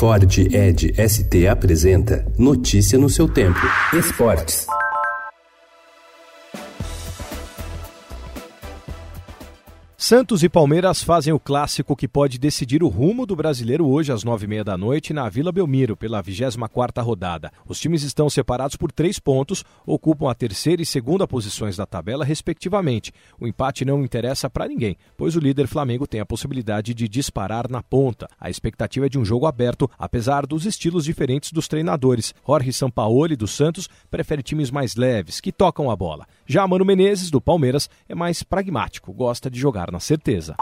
Ford Ed ST apresenta Notícia no seu tempo. Esportes. Santos e Palmeiras fazem o clássico que pode decidir o rumo do brasileiro hoje às nove e meia da noite na Vila Belmiro, pela 24 quarta rodada. Os times estão separados por três pontos, ocupam a terceira e segunda posições da tabela, respectivamente. O empate não interessa para ninguém, pois o líder Flamengo tem a possibilidade de disparar na ponta. A expectativa é de um jogo aberto, apesar dos estilos diferentes dos treinadores. Jorge Sampaoli, do Santos, prefere times mais leves, que tocam a bola. Já Mano Menezes, do Palmeiras, é mais pragmático, gosta de jogar na certeza.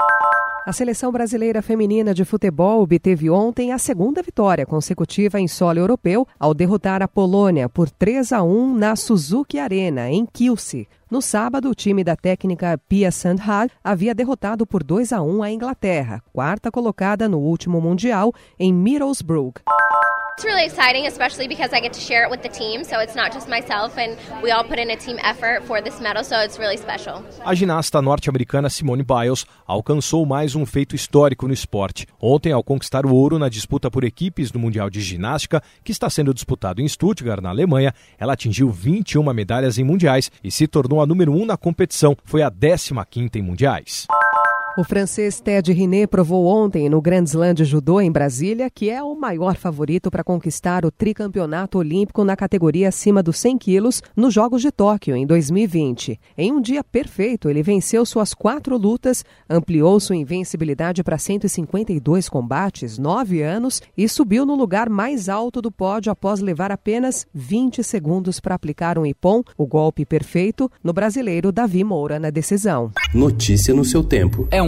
A seleção brasileira feminina de futebol obteve ontem a segunda vitória consecutiva em solo europeu ao derrotar a Polônia por 3 a 1 na Suzuki Arena, em Kielce. No sábado, o time da técnica Pia Sandhag havia derrotado por 2 a 1 a Inglaterra, quarta colocada no último Mundial, em Middlesbrough. It's really exciting, especially because I get to share it with the team. So it's not just myself, and we all put in a team effort for this medal. So it's really special. A ginasta norte-americana Simone Biles alcançou mais um feito histórico no esporte. Ontem, ao conquistar o ouro na disputa por equipes do Mundial de Ginástica, que está sendo disputado em Stuttgart, na Alemanha, ela atingiu 21 medalhas em mundiais e se tornou a número 1 um na competição. Foi a 15ª em mundiais. O francês Ted Riné provou ontem no Grand Slam de Judô em Brasília que é o maior favorito para conquistar o tricampeonato olímpico na categoria acima dos 100 quilos nos Jogos de Tóquio em 2020. Em um dia perfeito, ele venceu suas quatro lutas, ampliou sua invencibilidade para 152 combates, nove anos, e subiu no lugar mais alto do pódio após levar apenas 20 segundos para aplicar um ipom, o golpe perfeito, no brasileiro Davi Moura na decisão. Notícia no seu tempo. É um